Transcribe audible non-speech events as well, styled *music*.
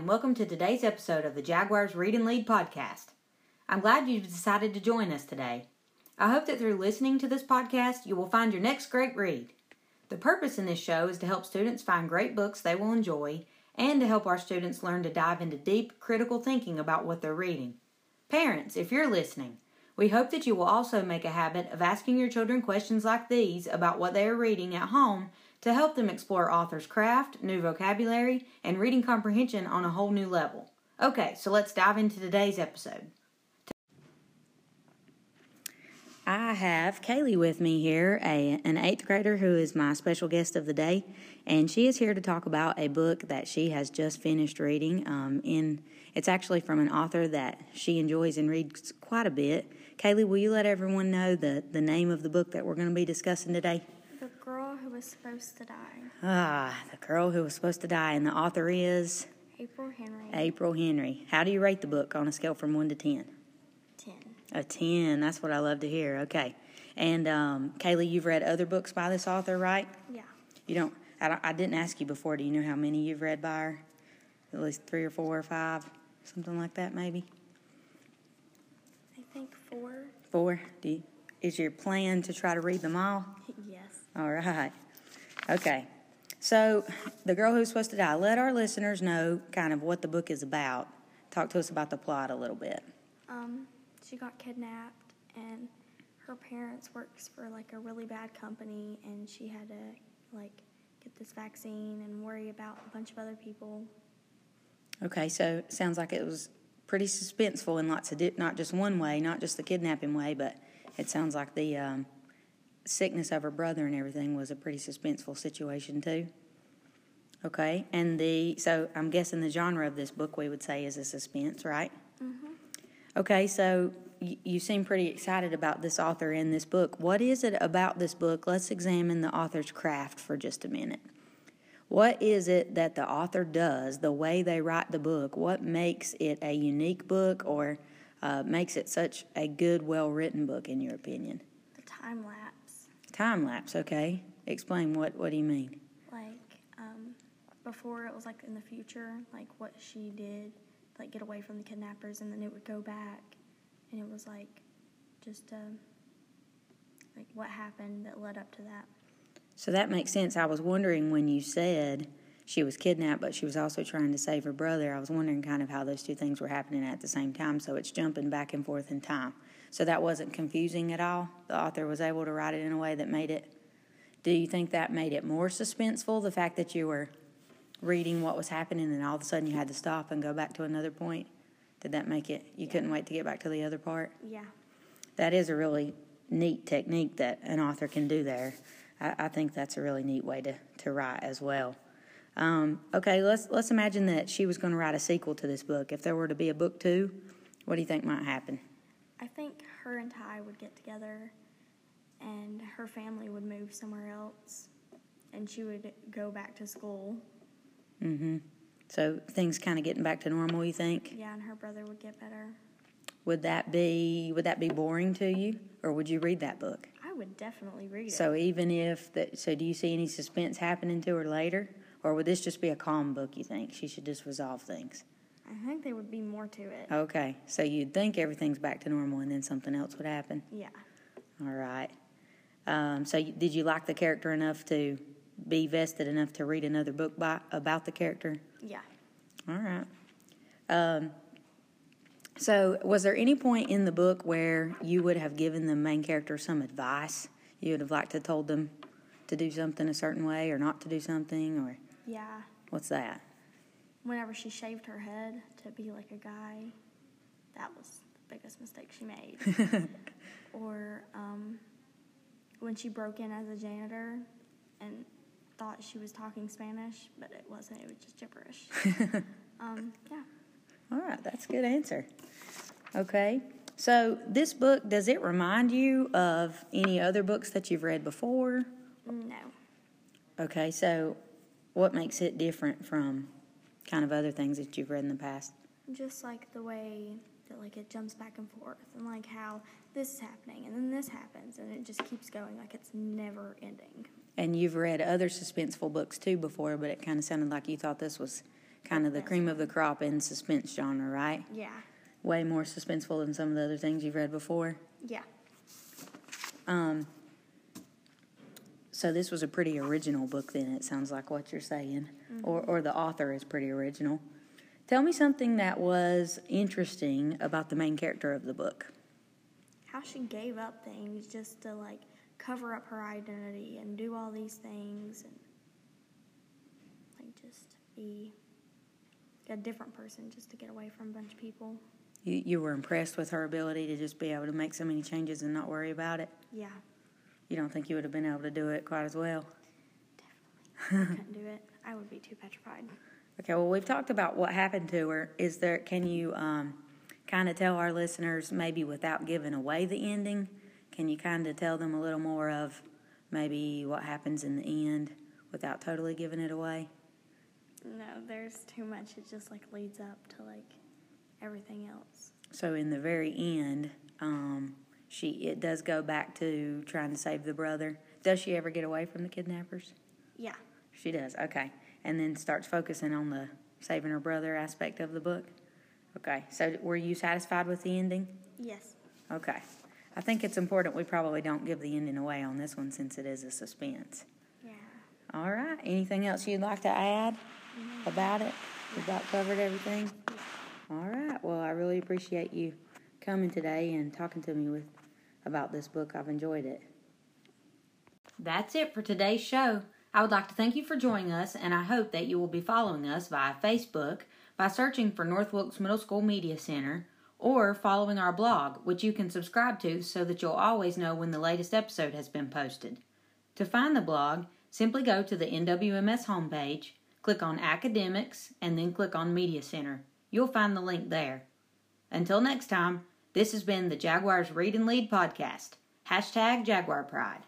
and welcome to today's episode of the Jaguars Read and Lead podcast. I'm glad you've decided to join us today. I hope that through listening to this podcast, you will find your next great read. The purpose in this show is to help students find great books they will enjoy and to help our students learn to dive into deep, critical thinking about what they're reading. Parents, if you're listening, we hope that you will also make a habit of asking your children questions like these about what they are reading at home to help them explore authors' craft, new vocabulary, and reading comprehension on a whole new level. Okay, so let's dive into today's episode. I have Kailei with me here, a, an eighth grader who is my special guest of the day, and she is here to talk about a book that she has just finished reading. Um, in it's actually from an author that she enjoys and reads quite a bit. Kailei, will you let everyone know the, the name of the book that we're going to be discussing today? Girl who was supposed to die. Ah, the girl who was supposed to die, and the author is April Henry. April Henry. How do you rate the book on a scale from one to ten? Ten. A 10. That's what I love to hear. Okay. And um, Kailei, you've read other books by this author, right? Yeah. You don't I, don't, I didn't ask you before. Do you know how many you've read by her? At least three or four or five, something like that, maybe. I think four. Four. Do you, is your plan to try to read them all? All right. Okay. So, the girl who's supposed to die. Let our listeners know kind of what the book is about. Talk to us about the plot a little bit. Um, she got kidnapped, and her parents works for like a really bad company, and she had to like get this vaccine and worry about a bunch of other people. Okay, so sounds like it was pretty suspenseful in lots of di- not just one way, not just the kidnapping way, but it sounds like the um, sickness of her brother and everything was a pretty suspenseful situation too. Okay, and the so I'm guessing the genre of this book we would say is a suspense, right? Mm-hmm. Okay, so y- you seem pretty excited about this author in this book. What is it about this book? Let's examine the author's craft for just a minute. What is it that the author does, the way they write the book? What makes it a unique book or uh, makes it such a good, well written book, in your opinion? The time lapse. Time lapse, okay. Explain what, what do you mean? Like, um, before it was like in the future, like what she did, like get away from the kidnappers, and then it would go back, and it was like just uh, like what happened that led up to that. So that makes sense. I was wondering when you said she was kidnapped, but she was also trying to save her brother. I was wondering kind of how those two things were happening at the same time. So it's jumping back and forth in time. So that wasn't confusing at all. The author was able to write it in a way that made it. Do you think that made it more suspenseful? The fact that you were reading what was happening and all of a sudden you had to stop and go back to another point? Did that make it, you couldn't wait to get back to the other part? Yeah. That is a really neat technique that an author can do there. I, I think that's a really neat way to, to write as well. Um, okay, let's let's imagine that she was going to write a sequel to this book. If there were to be a book two, what do you think might happen? I think her and Ty would get together, and her family would move somewhere else, and she would go back to school. Mm-hmm. So things kind of getting back to normal. You think? Yeah, and her brother would get better. Would that be would that be boring to you, or would you read that book? I would definitely read it. So even if that, so do you see any suspense happening to her later, or would this just be a calm book? You think she should just resolve things? I think there would be more to it. Okay, so you'd think everything's back to normal, and then something else would happen. Yeah. All right. Um, so you- did you like the character enough to be vested enough to read another book by, about the character? Yeah. All right. Um, so was there any point in the book where you would have given the main character some advice? You would have liked to have told them to do something a certain way or not to do something, or Yeah. what's that? Whenever she shaved her head to be like a guy, that was the biggest mistake she made. *laughs* or um, when she broke in as a janitor and thought she was talking Spanish, but it wasn't. It was just gibberish. *laughs* um, yeah. All right, that's a good answer. Okay. So this book, does it remind you of any other books that you've read before? No. Okay, so what makes it different from kind of other things that you've read in the past? Just like the way that like it jumps back and forth and like how this is happening and then this happens and it just keeps going like it's never ending. And you've read other suspenseful books too before, but it kind of sounded like you thought this was kind of the cream of the crop in suspense genre, right? Yeah. Way more suspenseful than some of the other things you've read before. Yeah. Um, so this was a pretty original book, then it sounds like what you're saying, mm-hmm. or or the author is pretty original. Tell me something that was interesting about the main character of the book. How she gave up things just to like cover up her identity and do all these things and like just be a different person just to get away from a bunch of people. You you were impressed with her ability to just be able to make so many changes and not worry about it. Yeah, You don't think you would have been able to do it quite as well. definitely. I *laughs* couldn't do it. I would be too petrified. Okay, well, we've talked about what happened to her. Is there, can you um, kind of tell our listeners, maybe without giving away the ending, can you kind of tell them a little more of maybe what happens in the end without totally giving it away? No, there's too much. It just like leads up to like everything else. So, in the very end, um, she it does go back to trying to save the brother. Does she ever get away from the kidnappers? Yeah. She does. Okay, and then starts focusing on the saving her brother aspect of the book. Okay, so were you satisfied with the ending? Yes. Okay. I think it's important we probably don't give the ending away on this one since it is a suspense. Yeah. All right. Anything else you'd like to add mm-hmm. about it? We've about covered everything? All right. Well, I really appreciate you coming today and talking to me with about this book. I've enjoyed it. That's it for today's show. I would like to thank you for joining us, and I hope that you will be following us via Facebook by searching for North Wilkes Middle School Media Center or following our blog, which you can subscribe to so that you'll always know when the latest episode has been posted. To find the blog, simply go to the NWMS homepage, click on Academics, and then click on Media Center. You'll find the link there. Until next time, this has been the Jaguars Read and Lead podcast. Hashtag Jaguar Pride.